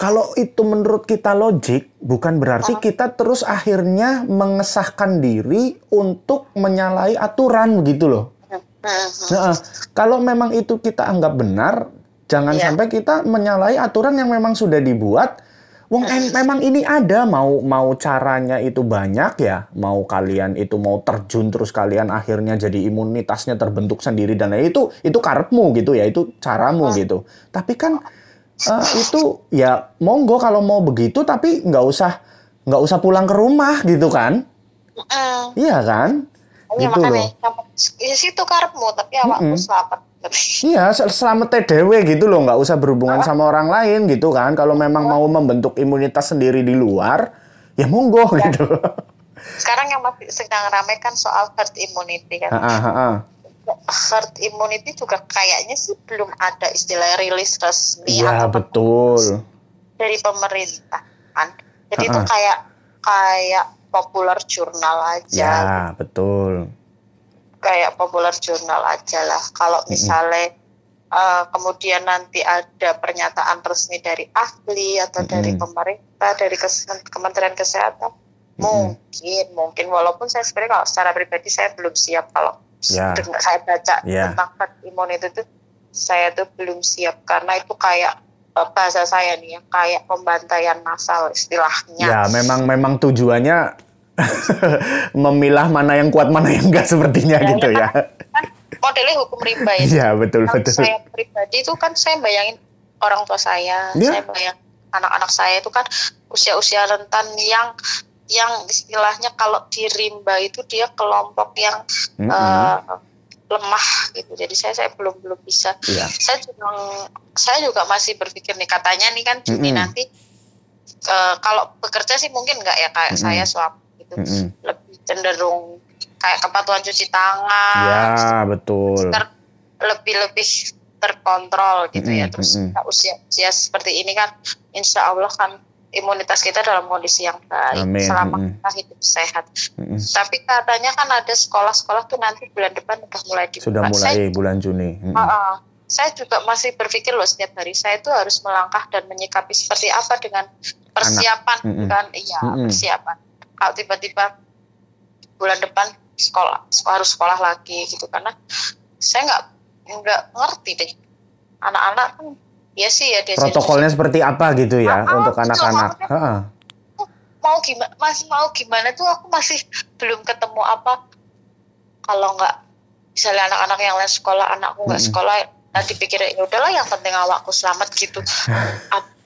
kalau itu menurut kita logik, bukan berarti kita terus akhirnya mengesahkan diri untuk menyalahi aturan begitu loh. Nah, kalau memang itu kita anggap benar, jangan Iya. sampai kita menyalahi aturan yang memang sudah dibuat. Wong em- memang ini ada mau mau caranya itu banyak ya, mau kalian itu mau terjun terus kalian akhirnya jadi imunitasnya terbentuk sendiri dan itu itu karepmu gitu ya, itu caramu gitu. Tapi kan eh, itu ya monggo kalau mau begitu tapi nggak usah nggak usah pulang ke rumah gitu kan? hmm. Iya kan? Iya, Gitu makanya di situ karepmu tapi awakmu selamat. Iya, sel- selamat TDW gitu loh, nggak usah berhubungan sama orang lain gitu kan. Kalau memang mau membentuk imunitas sendiri di luar, ya monggo gitu. sekarang yang masih sedang ramai kan soal herd immunity kan. Ha, ha, ha. herd immunity juga kayaknya sih belum ada istilah rilis resmi Iya betul. dari pemerintah kan. Jadi itu kayak kayak populer jurnal aja Ya betul. kayak populer jurnal aja lah kalau misalnya eh, kemudian nanti ada pernyataan resmi dari ahli atau dari Mm-mm. pemerintah dari kes- Kementerian Kesehatan mungkin mungkin walaupun saya sebenarnya kalau secara pribadi saya belum siap kalau Ya. dengar saya baca Ya. tentang herd immunity itu saya tuh belum siap karena itu kayak bahasa saya nih ya kayak pembantaian massal istilahnya Ya memang memang tujuannya [LAUGHS] memilah mana yang kuat mana yang enggak sepertinya Ya, gitu ya. kan modelnya hukum rimba ya Iya betul Kalau betul. saya pribadi itu kan saya bayangin orang tua saya, Ya. saya bayang anak-anak saya itu kan usia-usia rentan yang yang istilahnya kalau di rimba itu dia kelompok yang Mm-mm. eh, lemah gitu. Jadi saya saya belum belum bisa. Iya. Saya juga saya juga masih berpikir nih katanya nih kan Juni Mm-mm. nanti eh, kalau bekerja sih mungkin nggak ya kayak Mm-mm. saya suami gitu Mm-mm. lebih cenderung kayak kepatuhan cuci tangan Ya betul. ter- lebih lebih terkontrol gitu ya Mm-mm, terus mm-mm. kita usia usia seperti ini kan insya Allah kan imunitas kita dalam kondisi yang baik Amin, selama kita hidup sehat. Mm-mm. tapi katanya kan ada sekolah-sekolah tuh nanti bulan depan udah mulai dibuka. Sudah saya, mulai bulan Juni. Saya juga masih berpikir loh setiap hari saya itu harus melangkah dan menyikapi seperti apa dengan persiapan Mm -mm. kan? Iya Mm -mm. persiapan. Kalau tiba-tiba bulan depan sekolah harus sekolah lagi gitu karena saya nggak nggak ngerti deh. Anak-anak kan ya sih ya dia Protokolnya seperti apa gitu ya Ah, untuk betul, anak-anak. mau gimana masih mau gimana tuh aku masih belum ketemu apa kalau nggak misalnya anak-anak yang lain sekolah anakku nggak Mm-mm. sekolah nanti pikir ya udahlah yang penting awakku selamat gitu [LAUGHS]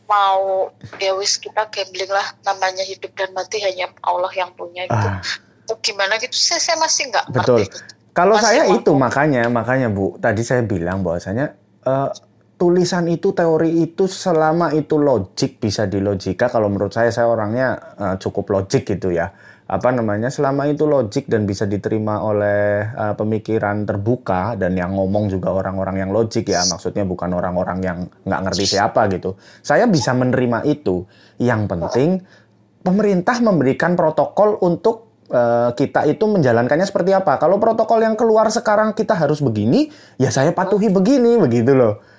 mau ya wis kita gambling lah namanya hidup dan mati hanya Allah yang punya gitu Ah. Atau gimana gitu saya, saya masih nggak Betul. ngerti Kalau Masih saya mau- itu makanya makanya Bu, tadi saya bilang bahwasanya eh, tulisan itu teori itu selama itu logik bisa dilogika kalau menurut saya saya orangnya eh, cukup logik gitu ya. Apa namanya? Selama itu logik dan bisa diterima oleh eh, pemikiran terbuka dan yang ngomong juga orang-orang yang logik ya, maksudnya bukan orang-orang yang nggak ngerti siapa gitu. Saya bisa menerima itu. Yang penting pemerintah memberikan protokol untuk eh, kita itu menjalankannya seperti apa. Kalau protokol yang keluar sekarang kita harus begini, ya saya patuhi begini, begitu loh.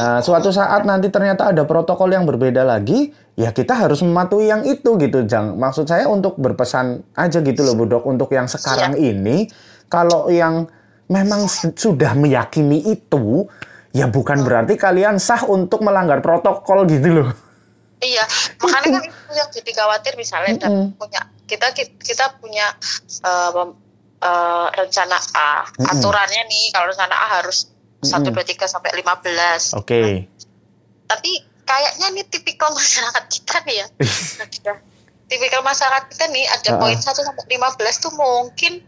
Nah, suatu saat nanti ternyata ada protokol yang berbeda lagi, ya kita harus mematuhi yang itu gitu, Jang. Maksud saya untuk berpesan aja gitu loh, Budok, untuk yang sekarang ini, kalau yang memang su- sudah meyakini itu, ya bukan berarti kalian sah untuk melanggar protokol gitu loh. Iya, makanya kan [LAUGHS] itu yang jadi khawatir misalnya dan Mm-mm. punya kita kita punya pem- eh, rencana A, Mm-mm. aturannya nih kalau rencana A harus satu dua tiga sampai 15 Oke. Tapi kayaknya nih tipikal masyarakat kita nih ya. [LAUGHS] tipikal masyarakat kita nih ada poin 1 sampai 15 tuh mungkin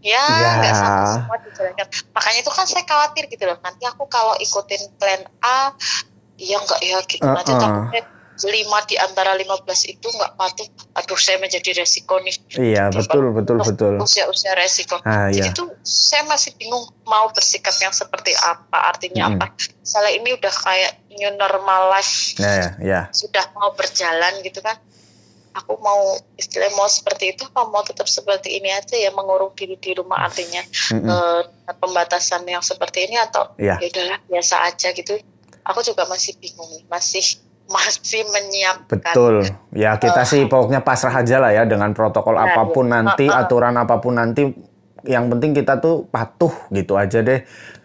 ya Ya. nggak sama semua dijalankan. Makanya itu kan saya khawatir gitu loh. Nanti aku kalau ikutin plan A, ya enggak ya gitu. Nanti Uh-uh. takutnya lima di antara 15 itu nggak patuh. Aduh, saya menjadi resiko nih. Iya, betul, betul, betul. Usia-usia resiko. Ah, Jadi iya. tuh saya masih bingung mau bersikap yang seperti apa. Artinya Mm-mm. apa? Misalnya ini udah kayak new normal life Ya, ya, ya. sudah mau berjalan gitu kan aku mau istilahnya mau seperti itu apa mau tetap seperti ini aja ya mengurung diri di rumah artinya Mm-mm. eh, pembatasan yang seperti ini atau Iya. ya udahlah biasa aja gitu aku juga masih bingung masih masih menyiapkan Betul. Ya kita sih pokoknya pasrah aja lah ya dengan protokol Nah, apa pun iya. nanti, Uh-uh. aturan apa pun nanti. Yang penting kita tuh patuh gitu aja deh.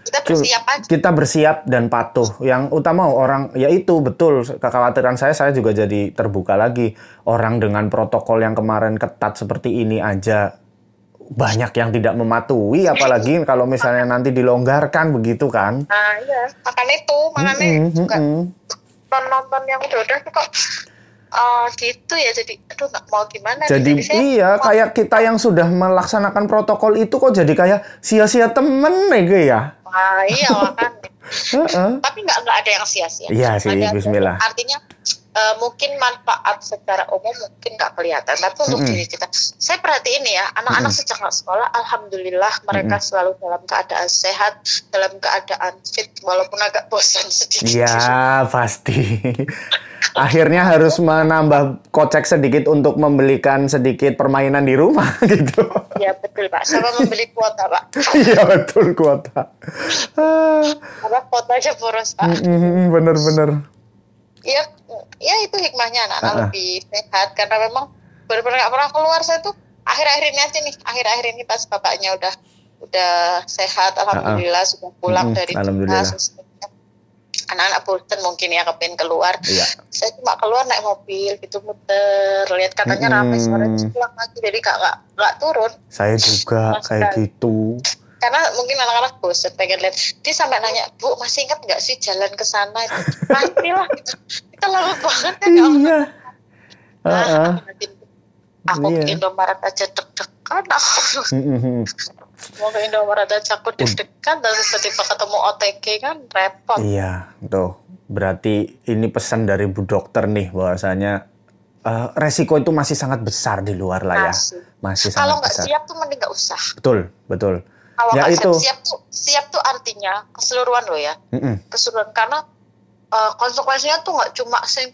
kita bersiap aja Kita bersiap dan patuh. Yang utama orang ya itu betul kekhawatiran saya saya juga jadi terbuka lagi. Orang dengan protokol yang kemarin ketat seperti ini aja banyak yang tidak mematuhi apalagi [LAUGHS] kalau misalnya nanti dilonggarkan begitu kan. nah iya makanya itu makanya Mm-mm, juga mm-mm. Nonton yang udah-udah kok eh, gitu ya jadi aduh nggak mau gimana nih. Jadi saya iya mau- kayak kita yang sudah melaksanakan protokol itu kok jadi kayak sia-sia temen nih Ge, ya. Nah, iya [LAUGHS] Heeh. tapi nggak nggak ada yang sia-sia. Iya sih, Ada- Bismillah. Artinya eh, mungkin manfaat secara umum mungkin nggak kelihatan, tapi untuk Mm-mm. diri kita, saya perhatiin ya, anak-anak sejak nggak sekolah, alhamdulillah mereka selalu dalam keadaan sehat, dalam keadaan fit, walaupun agak bosan sedikit. Iya pasti. [LAUGHS] Akhirnya harus menambah kocek sedikit untuk membelikan sedikit permainan di rumah [LAUGHS] gitu. Ya betul pak, sama membeli kuota pak, [LAUGHS] Iya betul kuota. Karena kuotanya boros pak. mm, mm, Bener-bener. Iya, ya itu hikmahnya anak-anak Ah, ah. lebih sehat karena memang benar-benar nggak pernah keluar saya tuh akhir-akhir ini aja nih, akhir-akhir ini pas bapaknya udah udah sehat, alhamdulillah sudah pulang Mm-mm, dari dinas. Anak-anak bosen mungkin ya kepengen keluar. Iya. Saya cuma keluar naik mobil gitu muter, lihat katanya ramai Mm-mm. sore pulang lagi jadi nggak nggak turun Saya juga Mas kayak Kak. gitu. Karena mungkin anak-anak bosen pengen lihat dia sampai nanya bu masih ingat nggak sih jalan ke sana pasti lah kita lama banget ya nggak Iya. Nah, Heeh. nanti aku Iya. ke Indomaret aja deg-degan aku Mm, mm, mm. mau ke Indomaret aja aku deg-degan dan tiba-tiba ketemu OTG kan repot Iya, tuh. Berarti ini pesan dari Bu Dokter nih bahwasanya eh, resiko itu masih sangat besar di luar lah ya. Masih. Masih kalau sangat nggak besar. siap tuh mending nggak usah Betul, betul. Kalau Ya, itu. siap siap tuh siap tuh artinya keseluruhan loh ya Mm-mm. keseluruhan karena eh, konsekuensinya tuh nggak cuma sih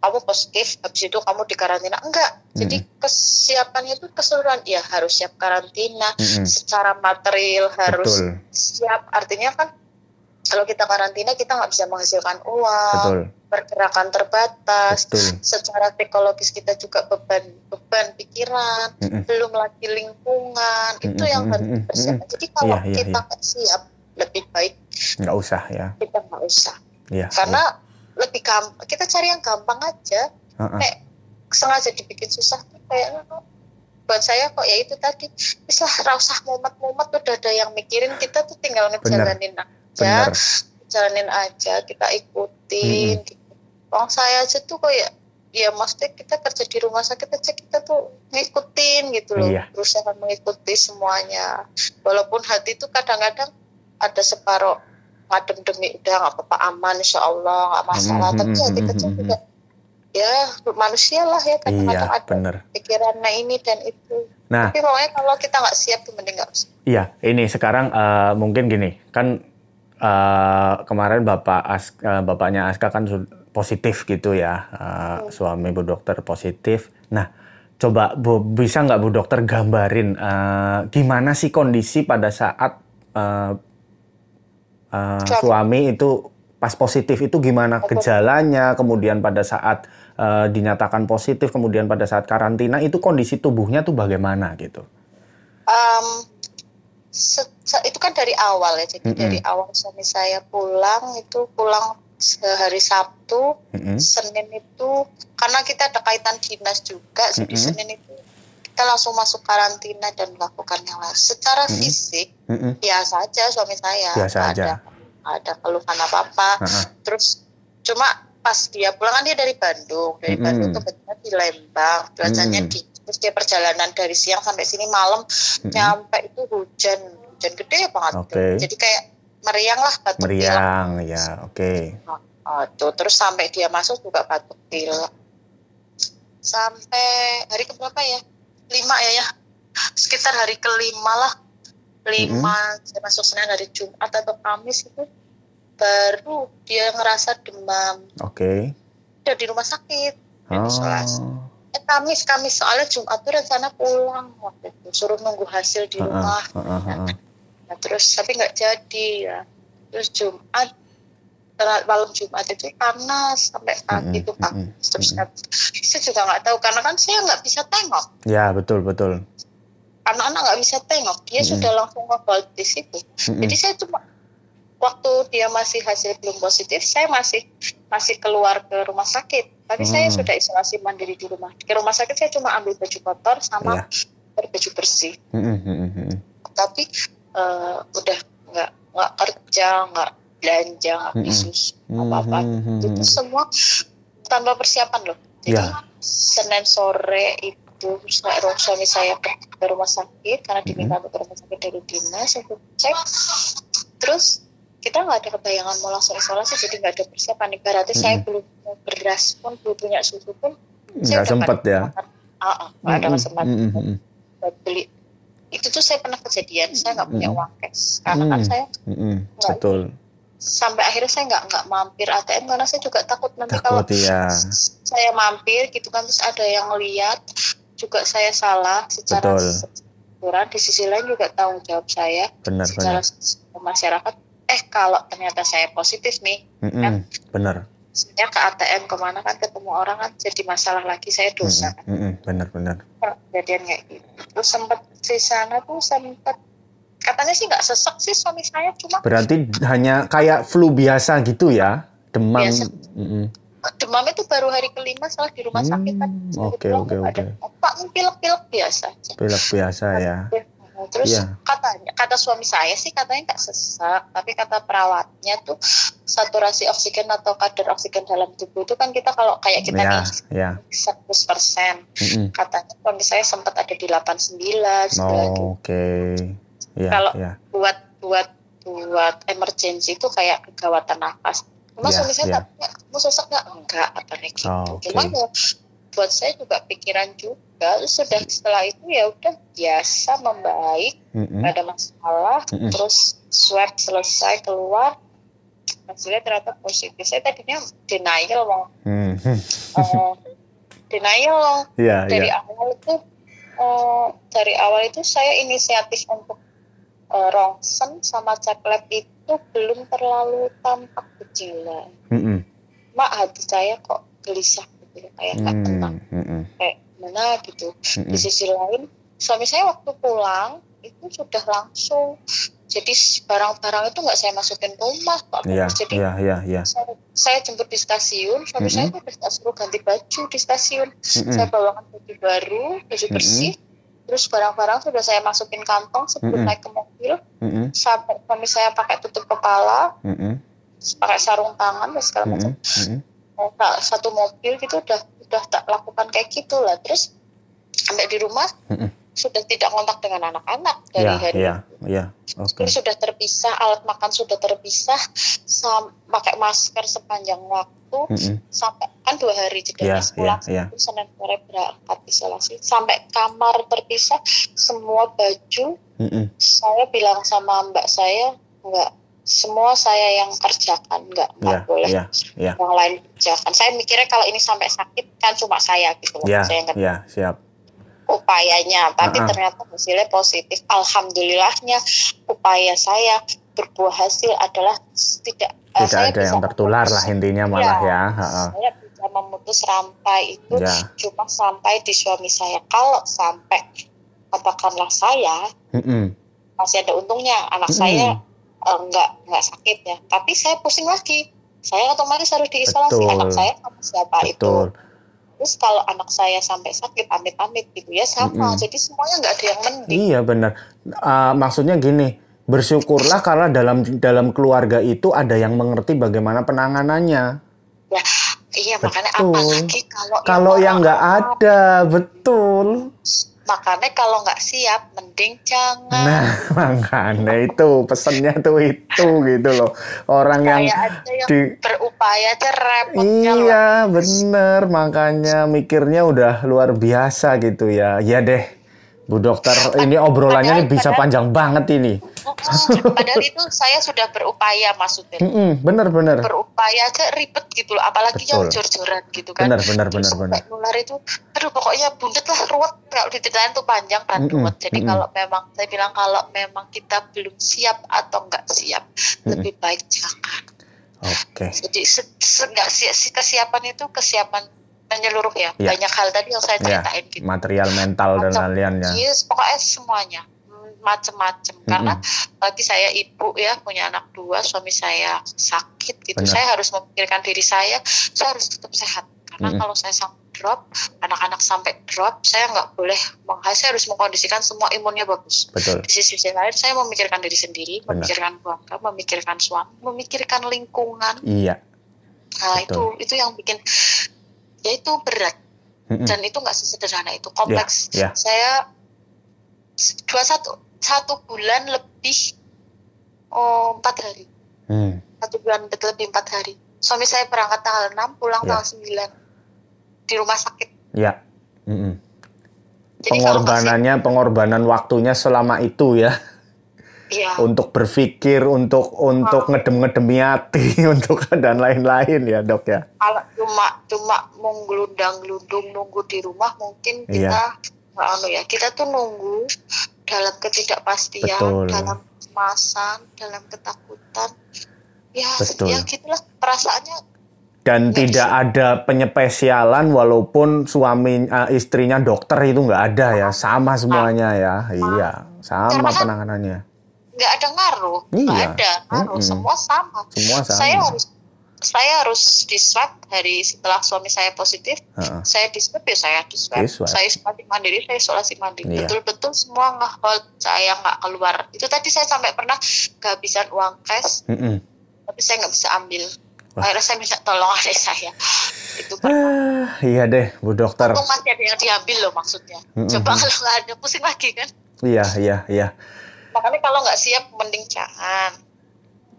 kamu positif habis itu kamu dikarantina enggak jadi kesiapannya itu keseluruhan ya harus siap karantina Mm-mm. secara material harus Betul. siap artinya kan kalau kita karantina kita nggak bisa menghasilkan uang, Betul. pergerakan terbatas, Betul. secara psikologis kita juga beban beban pikiran, Mm-mm. belum lagi lingkungan itu yang harus dipersiapkan. Jadi kalau Iya, iya, kita iya. nggak siap, lebih baik Nggak usah ya. kita nggak usah, Iya. karena lebih gampang. Kita cari yang gampang aja. Heeh. Kayak sengaja dibikin susah tuh kayak buat saya kok ya itu tadi bisa usah mumet-mumet udah ada yang mikirin kita tuh tinggal ngejalanin aja Bener. jalanin aja kita ikutin gitu. Wong saya aja tuh kayak ya maksudnya kita kerja di rumah sakit aja kita tuh ngikutin gitu loh Iya. berusaha mengikuti semuanya walaupun hati tuh kadang-kadang ada separuh ngadem demi udah nggak apa-apa aman insya Allah nggak masalah Mhm, tapi mhm, hati kecil juga ya manusia lah ya kadang-kadang Iya, ada bener. pikirannya ini dan itu Nah, tapi pokoknya kalau kita nggak siap tuh mending nggak usah Iya, ini sekarang eh, mungkin gini, kan eh, kemarin bapak As, eh, bapaknya Aska kan positif gitu ya, eh, suami bu dokter positif. Nah, coba bu, bisa nggak bu dokter gambarin eh, gimana sih kondisi pada saat eh, eh, Suami. itu pas positif itu gimana gejalanya, kemudian pada saat eh, dinyatakan positif, kemudian pada saat karantina itu kondisi tubuhnya tuh bagaimana gitu? Em, se- se- itu kan dari awal ya jadi Mm-mm. dari awal suami saya pulang itu pulang sehari Sabtu Mm-mm. Senin itu karena kita ada kaitan dinas juga jadi Mm-mm. Senin itu kita langsung masuk karantina dan melakukan yang lain secara Mm-mm. fisik Mm-mm. biasa aja suami saya Biasa nggak aja. ada ada keluhan apa apa Ha-ha. terus cuma pas dia pulang kan dia dari Bandung dari Mm-mm. Bandung kebetulan di Lembang cuacanya Mm. di terus dia perjalanan dari siang sampai sini malam Mm-mm. nyampe itu hujan hujan gede banget. Oke. jadi kayak meriang lah batuk pilek Meriang, ya, oke. Oh, tuh terus sampai dia masuk juga batuk pilek sampai hari keberapa ya? Lima ya ya. Sekitar hari kelima lah. Lima saya masuk Senin hari Jumat atau Kamis itu. Baru dia ngerasa demam. Oke. udah di rumah sakit Oh, isolasi. Eh Kamis Kamis. Soalnya Jumat tuh rencana pulang waktu itu. Suruh nunggu hasil di rumah. ha-ha, ha-ha. Nah, terus tapi nggak jadi ya. Terus Jumat malam Jumat itu panas sampai pagi itu panas. Mm-mm, terus saya juga nggak tahu karena kan saya nggak bisa tengok. Ya, betul, betul. anak-anak nggak bisa tengok. Dia Mm-mm. sudah langsung ngobrol di situ. Mm-mm. jadi saya cuma waktu dia masih hasil belum positif saya masih masih keluar ke rumah sakit tapi saya Hmm. sudah isolasi mandiri di rumah di rumah sakit saya cuma ambil baju kotor sama Iya. baju bersih Mm-mm, mm-mm, mm-mm. tapi eh, udah nggak nggak kerja nggak belanja nggak beli Mm-mm. susu apa apa Mm-mm, itu semua tanpa persiapan loh jadi Ya. senin sore itu saya- suami saya ke, ke rumah sakit karena diminta ke rumah sakit dari dinas aku cek terus kita nggak ada kebayangan mau langsung isolasi jadi nggak ada persiapan ibaratnya saya Mm-mm. belum punya beras pun belum punya susu pun Nggak sempet ya. ah ah, nggak ada Mm-mm, kesempatan mm-mm, mm-mm. buat beli itu tuh saya pernah kejadian saya nggak punya Mm-mm. uang cash karena kan saya Nggak. Betul. sampai akhirnya saya nggak nggak mampir ATM karena saya juga takut nanti kalau Takut ya. saya mampir gitu kan terus ada yang lihat juga saya salah secara Betul. di sisi lain juga tanggung jawab saya Benar, secara benar. masyarakat eh kalau ternyata saya positif nih Mm-mm, Benar. sebenarnya ke ATM ke mana kan ketemu orang kan jadi masalah lagi saya dosa Mm-mm, mm-mm, Benar, benar. kejadian kayak gitu terus sempat di sana tuh sempat katanya sih nggak sesek sih suami saya cuma Berarti hanya kayak flu biasa gitu ya? Demam. Biasa. Mm-mm. demam itu baru hari kelima setelah di rumah sakit kan Hmm, Saya oke, oke, oke. apa pilek-pilek biasa aja Pilek biasa ya. Terus Iya. katanya kata suami saya sih katanya nggak sesak tapi kata perawatnya tuh saturasi oksigen atau kadar oksigen dalam tubuh itu kan kita kalau kayak kita Ya, nih ya. 100 persen Mm-mm. katanya suami saya sempat ada di 89 Oh, Oke. Ya, Kalau- ya. buat buat buat emergency itu kayak kegawatan nafas. Cuma Iya, suami saya iya. tanya, kamu sesak nggak? Enggak, katanya gitu. Oh, oke. Cuma ya buat saya juga pikiran juga. Sudah setelah itu ya udah biasa membaik, nggak ada masalah. Mm-mm. Terus swab selesai keluar, hasilnya ternyata positif. Saya tadinya denial mau Hmm. eh, denial [LAUGHS] Iya, dari iya. awal itu eh, dari awal itu saya inisiatif untuk eh, rongsen sama cek lab itu belum terlalu tampak gejala. Mm-mm. Mak hati saya kok gelisah gitu ya, kayak nggak Hmm, tenang mm-mm, kayak mana gitu. mm-mm. Di sisi lain suami saya waktu pulang itu sudah langsung jadi barang-barang itu nggak saya masukin ke rumah Pak. Iya, jadi iya, iya, iya. saya, saya jemput di stasiun suami saya udah tak suruh ganti baju di stasiun Mm-mm. saya bawakan baju baru baju bersih terus barang-barang sudah saya masukin kantong sebelum Mm-mm. naik ke mobil Mm-mm, sampai suami saya pakai tutup kepala mm-mm, pakai sarung tangan dan segala macam mm-mm, mm-mm. Tak- satu mobil gitu udah udah tak lakukan kayak gitu lah terus sampai di rumah Mm-mm. sudah tidak kontak dengan anak-anak dari Iya, hari iya. Oke. Jadi sudah terpisah, alat makan sudah terpisah, sam- pakai masker sepanjang waktu, Mm-mm. sampai kan dua hari jeda iya, pulang iya. Sabtu, Senin sore berangkat isolasi, sampai kamar terpisah, semua baju Mm-mm. saya bilang sama mbak saya nggak semua saya yang kerjakan nggak nggak Iya, boleh iya, iya. orang lain kerjakan. Saya mikirnya kalau ini sampai sakit kan cuma saya gitu loh, Iya, saya nggak iya, siap. upayanya, tapi Uh-uh. ternyata hasilnya positif. Alhamdulillahnya upaya saya berbuah hasil adalah tidak eh, Tidak saya ada yang tertular lah intinya malah Iya, ya. Ha-ha. Saya bisa memutus rantai itu Ya. cuma sampai di suami saya. Kalau sampai katakanlah saya Mm-mm. masih ada untungnya anak Mm-mm. saya eh, nggak nggak sakit ya, tapi saya pusing lagi. Saya otomatis harus diisolasi. Betul. Anak saya sama siapa itu? Betul. Terus kalau anak saya sampai sakit amit-amit gitu ya sama. Mm-mm. Jadi semuanya nggak ada yang mending. Iya benar. Ah, maksudnya gini, bersyukurlah karena dalam dalam keluarga itu ada yang mengerti bagaimana penanganannya. Ya, iya makanya Betul. apalagi kalau Kalau yang nggak ada, betul. Makanya kalau nggak siap mending jangan. Nah, [LAUGHS] makanya itu pesennya tuh itu gitu loh. Orang yang yang di berupaya aja repotnya loh. Iya, bener. Makanya mikirnya udah luar biasa gitu ya. Ya deh, Bu Dokter, ini obrolannya nih bisa panjang banget ini. Padahal itu saya sudah berupaya maksudnya. Mm-mm, bener-bener. Berupaya aja ribet gitu loh, apalagi yang Betul. jor-joran gitu kan. Bener, bener, Terus bener, bener. nular itu, aduh pokoknya bundet lah ruwet. Kalau dititipin tuh panjang dan Mm-mm, ruwet. Jadi mm-mm. kalau memang, saya bilang kalau memang kita belum siap atau nggak siap, lebih baik jangan. Oke. Jadi se- se- nggak si- si- kesiapan itu kesiapan menyeluruh ya. Iya. Banyak hal tadi yang saya Ya, ceritain gitu. material mental dan lain-lainnya. Yes, pokoknya semuanya Hmm, macem-macem. Karena bagi saya ibu ya punya anak dua, suami saya sakit gitu. Benar. Saya harus memikirkan diri saya, saya harus tetap sehat. Karena Mm-mm. kalau saya sampai drop, anak-anak sampai drop, saya nggak boleh, saya harus mengkondisikan semua imunnya bagus. Betul. Di sisi lain, saya memikirkan diri sendiri, Benar. memikirkan keluarga, memikirkan suami, memikirkan lingkungan. Iya. Nah Betul. itu itu yang bikin ya itu berat dan itu nggak sesederhana itu kompleks. ya. Saya s- dua satu satu bulan lebih oh empat hari Hmm. satu bulan lebih empat hari. Suami saya berangkat tanggal 6 pulang Ya. tanggal 9 di rumah sakit. Ya. Jadi kalau masih Pengorbanannya, pengorbanan waktunya selama itu ya. iya Untuk berpikir, untuk untuk ngedem-ngedemi hati, [LAUGHS] untuk dan lain-lain ya dok ya. kalau cuma cuma menggelundang-gelundung nunggu di rumah mungkin Iya. kita nggak anu ya kita tuh nunggu dalam ketidakpastian Betul. dalam kecemasan dalam ketakutan ya Betul. ya gitulah perasaannya Dan Nggak tidak bisa. ada penyepesialan walaupun suami eh, istrinya dokter itu nggak ada ya, sama semuanya ya. Iya, sama Karena kan- penanganannya. nggak ada ngaruh nggak Iya. ada ngaruh Mm-mm. semua sama Semua sama. saya harus saya harus di swab hari setelah suami saya positif Heeh. saya di swab ya saya di swab Di swab. saya isolasi mandiri saya isolasi mandiri Iya. betul-betul semua ngehold saya nggak keluar itu tadi saya sampai pernah kehabisan uang cash Mm-mm. tapi saya nggak bisa ambil Wah. akhirnya saya minta tolong adik saya itu pernah Ah, [SIGHS] iya deh, Bu Dokter. untung masih ada yang diambil loh maksudnya Mm-mm. coba kalau nggak ada pusing lagi kan Iya, iya, iya. makanya kalau nggak siap mending jangan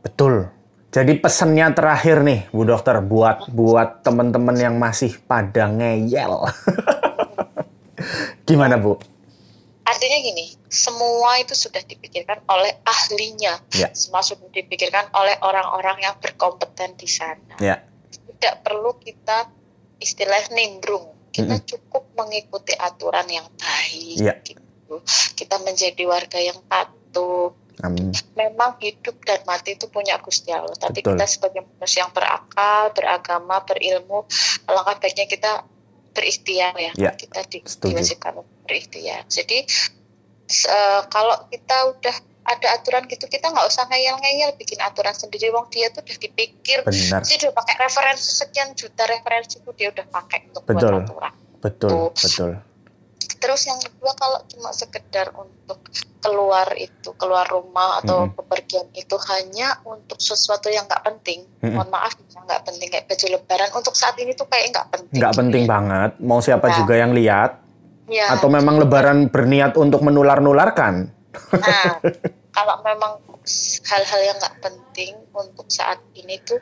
Betul. Jadi pesannya terakhir nih, Bu Dokter, buat buat teman-teman yang masih pada ngeyel. [LAUGHS] Gimana, Bu? artinya gini semua itu sudah dipikirkan oleh ahlinya Ya. semua sudah dipikirkan oleh orang-orang yang berkompeten di sana Ya. tidak perlu kita istilah nimbrung kita Mm-mm. cukup mengikuti aturan yang baik Iya. gitu. kita menjadi warga yang patuh Amin. Memang hidup dan mati itu punya Gusti Allah. Tapi Betul. kita sebagai manusia yang berakal, beragama, berilmu, alangkah baiknya kita berikhtiar ya. Ya, Kita di, diwajibkan berikhtiar. Jadi eh, kalau kita udah ada aturan gitu, kita nggak usah ngeyel-ngeyel bikin aturan sendiri. Wong dia tuh udah dipikir, Benar. dia udah pakai referensi sekian juta referensi itu dia udah pakai untuk Betul. buat aturan. Betul, Tuh. betul. Terus yang kedua kalau cuma sekedar untuk keluar itu keluar rumah atau bepergian itu hanya untuk sesuatu yang nggak penting. Mm-mm. Mohon maaf nggak penting kayak baju lebaran untuk saat ini tuh kayak nggak penting. Nggak penting banget. Mau siapa Nah. juga yang lihat. Ya. Atau memang lebaran berniat untuk menular-nularkan. Nah, [LAUGHS] kalau memang hal-hal yang nggak penting untuk saat ini tuh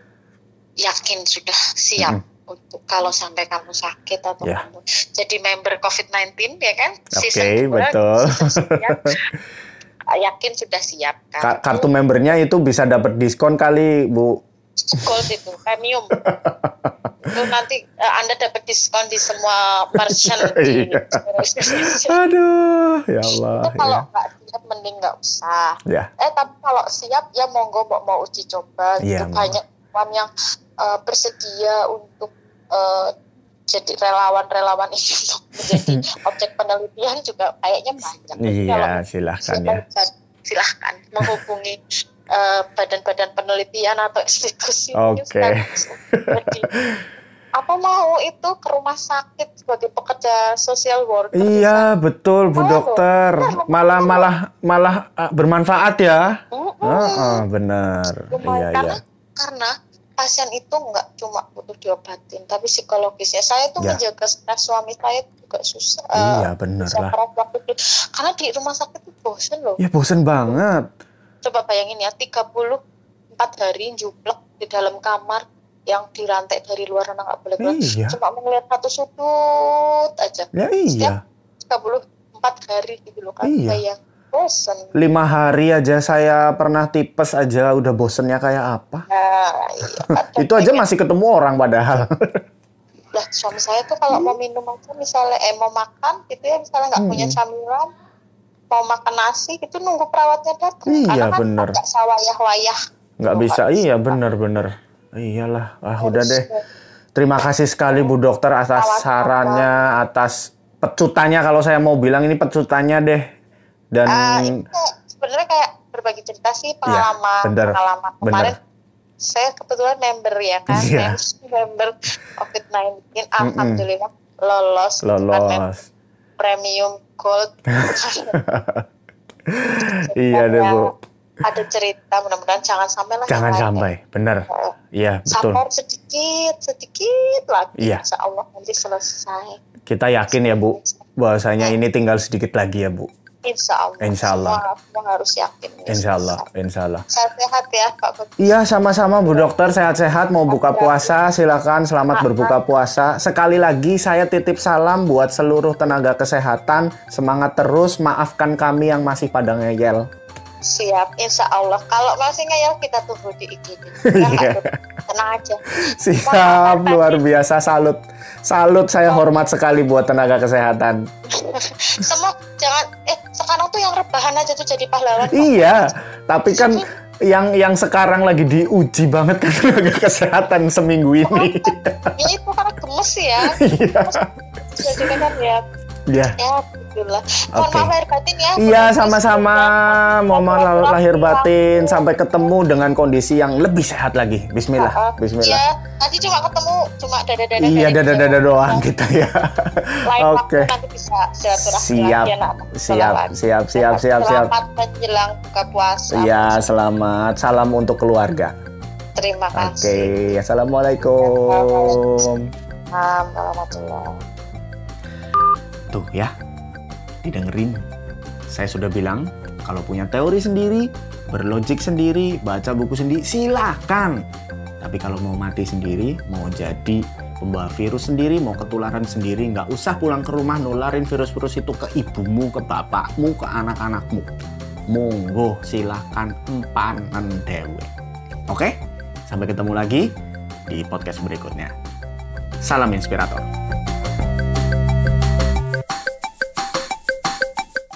yakin sudah siap Mm-mm. Untuk kalau sampai kamu sakit atau Ya. kamu jadi member COVID-19 ya kan? Oke, Season dua betul. siap. [LAUGHS] yakin sudah siap kan? Ka- Kartu membernya itu bisa dapat diskon kali, Bu. gold itu premium [LAUGHS] itu nanti eh, anda dapat diskon di semua merchant [LAUGHS] di Iya. itu Aduh, ya Allah. kalau nggak siap mending nggak usah Ya. eh tapi kalau siap ya monggo mau, mau uji coba gitu Iya, monggo. banyak yang eh, bersedia untuk eh, jadi relawan-relawan ini [LAUGHS] untuk menjadi [LAUGHS] objek penelitian juga kayaknya banyak Iya, silahkan ya. Silakan, silahkan menghubungi [LAUGHS] eh, badan-badan penelitian atau institusi Oke. Jadi, apa mau itu ke rumah sakit sebagai pekerja social worker Iya, betul Bu Oh, Dokter. Malah malah malah ah, bermanfaat ya. Heeh, benar. Lumayan. Iya, karena iya. karena pasien itu nggak cuma butuh diobatin tapi psikologisnya saya tuh Ya. menjaga stres suami saya juga susah Iya, eh, benar susah lah. keras waktu itu. karena di rumah sakit itu bosen loh Ya bosen banget. coba bayangin ya 34 hari jublek di dalam kamar yang dirantai dari luar sana nggak boleh keluar Iya. cuma melihat satu sudut aja Ya iya. 34 hari gitu loh kan Iya. bayang bosen Lima hari aja saya pernah tipes aja udah bosennya kayak apa. nah iya. [LAUGHS] Itu aja masih ketemu orang padahal. [LAUGHS] lah suami saya tuh kalau mau minum aja misalnya eh mau makan gitu ya misalnya nggak punya Mm-mm. camilan mau makan nasi gitu nunggu perawatnya datang Iya, karena kan bener. nggak sawayah-wayah Nggak Nggak bisa. bisa. Iya bener-bener. Iyalah. Ah udah Harus, deh. Terima kasih sekali Bu Dokter atas sarannya, atas pecutannya kalau saya mau bilang ini pecutannya deh. Dan ini kayak- sebenarnya kayak berbagi cerita sih pengalaman Iya, bener, pengalaman kemarin bener. saya kebetulan member ya kan Iya. [LAUGHS] member COVID-19 alhamdulillah lolos kan, member lolos. premium gold [LAUGHS] Iya deh Bu. ada cerita mudah-mudahan jangan sampai lah Jangan sampai. Ya. Iya betul. sabar sedikit sedikit lagi Iya. insya Allah nanti selesai Kita yakin ya Bu. Bahwasanya ini tinggal sedikit lagi ya Bu. Insya Allah Insya Allah. semua, semua harus yakin Insya Allah. Insya Allah. sehat-sehat ya Pak. Iya sama-sama Bu Dokter sehat-sehat mau buka puasa silakan selamat berbuka puasa sekali lagi saya titip salam buat seluruh tenaga kesehatan semangat terus maafkan kami yang masih pada ngeyel siap insya Allah kalau masih ngeyel kita tunggu di IG [LAUGHS] Iya. ya, tenang aja. Siap luar biasa. Salut. Salut saya hormat sekali buat tenaga kesehatan. Semua jangan eh sekarang tuh yang rebahan aja tuh jadi pahlawan iya tapi kan yang yang sekarang lagi diuji banget kan tenaga kesehatan seminggu ini. Ya itu karena gemes ya. [LAUGHS] Iya. Jadi kan ya ya. Ya alhamdulillah. Mohon maaf lahir batin ya. Iya sama-sama. Mohon lahir batin. Sampai ketemu dengan kondisi yang lebih sehat lagi. Bismillah. Bismillah. Ya nanti cuma ketemu cuma dada-dada Iya dari dada-dada doang kita ya. Lain Oke. waktu nanti bisa silaturahmi Siap. ya. Siap. Siap Siap Siap Siap selamat menjelang buka puasa. Iya selamat. Salam untuk keluarga. Terima Oke kasih. Assalamualaikum. Assalamualaikum warahmatullahi Tuh ya, didengerin. Saya sudah bilang, kalau punya teori sendiri, berlogik sendiri, baca buku sendiri, silakan. Tapi kalau mau mati sendiri, mau jadi pembawa virus sendiri, mau ketularan sendiri, nggak usah pulang ke rumah nularin virus-virus itu ke ibumu, ke bapakmu, ke anak-anakmu. Monggo, silakan empanan dewe. Oke, sampai ketemu lagi di podcast berikutnya. Salam inspirator.